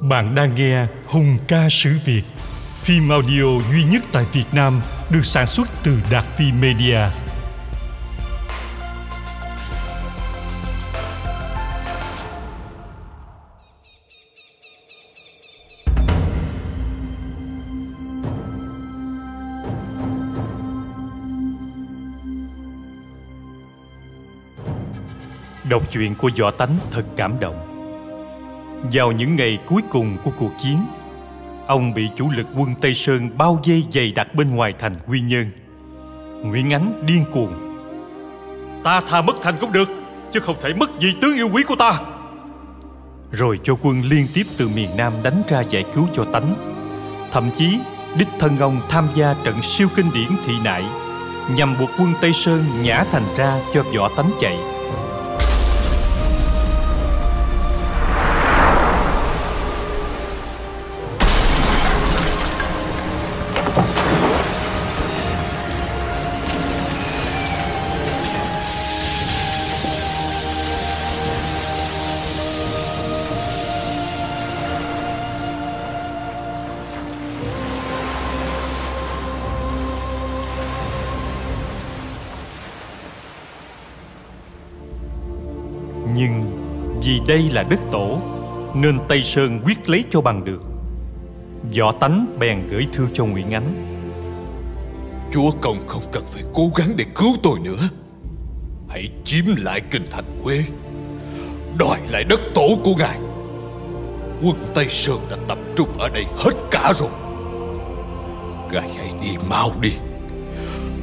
Bạn đang nghe Hùng ca sử Việt, phim audio duy nhất tại Việt Nam được sản xuất từ Đạt Phi Media. Đọc truyện của Võ Tánh thật cảm động. Vào những ngày cuối cùng của cuộc chiến, ông bị chủ lực quân Tây Sơn bao vây dày đặc bên ngoài thành Quy Nhơn. Nguyễn Ánh điên cuồng. Ta tha mất thành cũng được, chứ không thể mất vị tướng yêu quý của ta. Rồi cho quân liên tiếp từ miền Nam đánh ra giải cứu cho tánh. Thậm chí, đích thân ông tham gia trận siêu kinh điển thị nại nhằm buộc quân Tây Sơn nhả thành ra cho võ tánh chạy. Nhưng vì đây là đất tổ, Nên Tây Sơn quyết lấy cho bằng được. Võ tánh bèn gửi thư cho Nguyễn Ánh. Chúa công không cần phải cố gắng để cứu tôi nữa. Hãy chiếm lại kinh thành Huế Đòi lại đất tổ của ngài. Quân Tây Sơn đã tập trung ở đây hết cả rồi. Ngài hãy đi mau đi.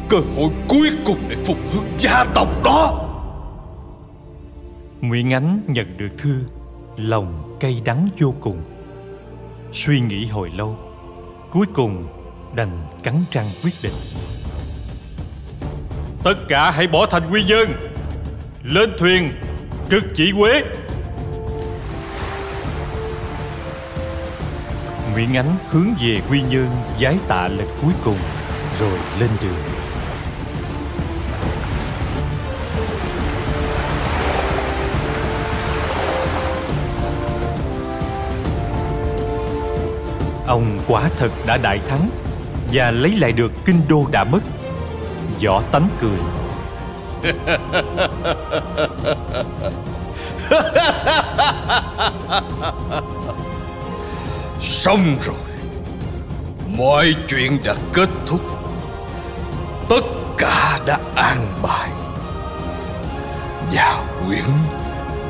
Cơ hội cuối cùng để phục hưng gia tộc đó. Nguyễn Ánh nhận được thư Lòng cay đắng vô cùng. Suy nghĩ hồi lâu Cuối cùng đành cắn răng quyết định. Tất cả hãy bỏ thành quy dân Lên thuyền Trực chỉ Quế Nguyễn Ánh hướng về Quy Nhơn Giái tạ lệnh cuối cùng Rồi lên đường Ông quả thật đã đại thắng Và lấy lại được kinh đô đã mất. Võ tánh cười. Xong rồi. Mọi chuyện đã kết thúc. Tất cả đã an bài. Nhà Nguyễn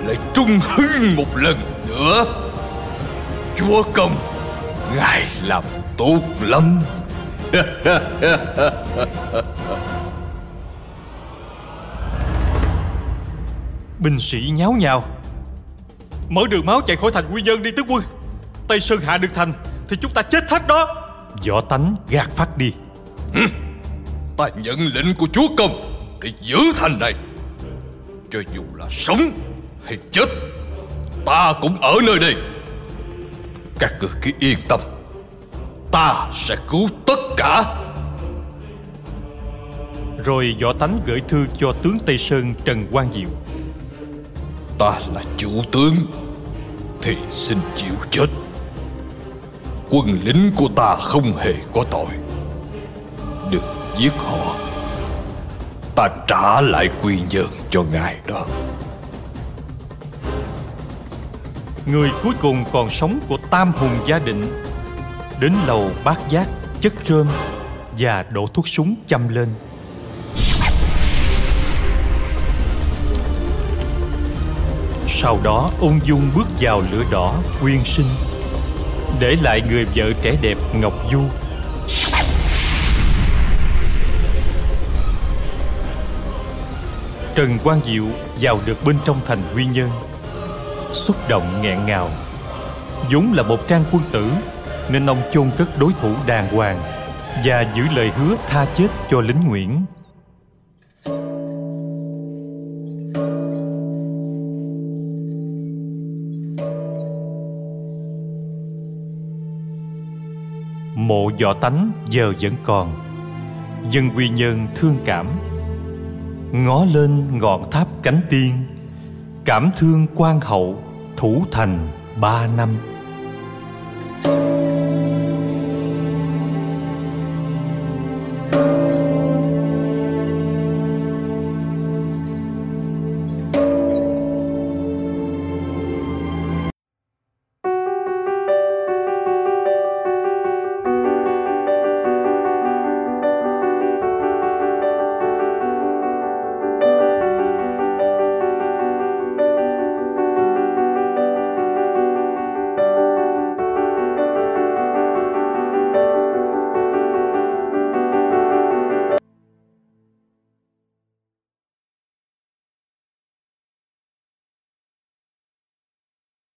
lại trung hưng một lần nữa. Chúa công. Ngài làm tốt lắm. Binh sĩ nháo nhào. Mở đường máu chạy khỏi thành quy dân đi tướng quân. Tây Sơn hạ được thành Thì chúng ta chết hết đó. Võ tánh gạt phát đi. Ta nhận lệnh của chúa công Để giữ thành này. Cho dù là sống hay chết Ta cũng ở nơi đây Các người cứ yên tâm. Ta sẽ cứu tất cả. Rồi võ tánh gửi thư cho tướng Tây Sơn Trần Quang Diệu. Ta là chủ tướng Thì xin chịu chết. Quân lính của ta không hề có tội. Đừng giết họ. Ta trả lại quy nhơn cho ngài đó Người cuối cùng còn sống của Tam Hùng gia định, Đến lầu bát giác, chất rơm Và đổ thuốc súng châm lên. Sau đó ung dung bước vào lửa đỏ quyên sinh, Để lại người vợ trẻ đẹp Ngọc Du. Trần Quang Diệu vào được bên trong thành Quy Nhơn. Xúc động nghẹn ngào. Vốn là một trang quân tử, Nên ông chôn cất đối thủ đàng hoàng Và giữ lời hứa tha chết cho lính Nguyễn. Mộ võ tánh giờ vẫn còn, Dân quy nhân thương cảm. Ngó lên ngọn tháp cánh tiên, Cảm thương quan hậu thủ thành ba năm.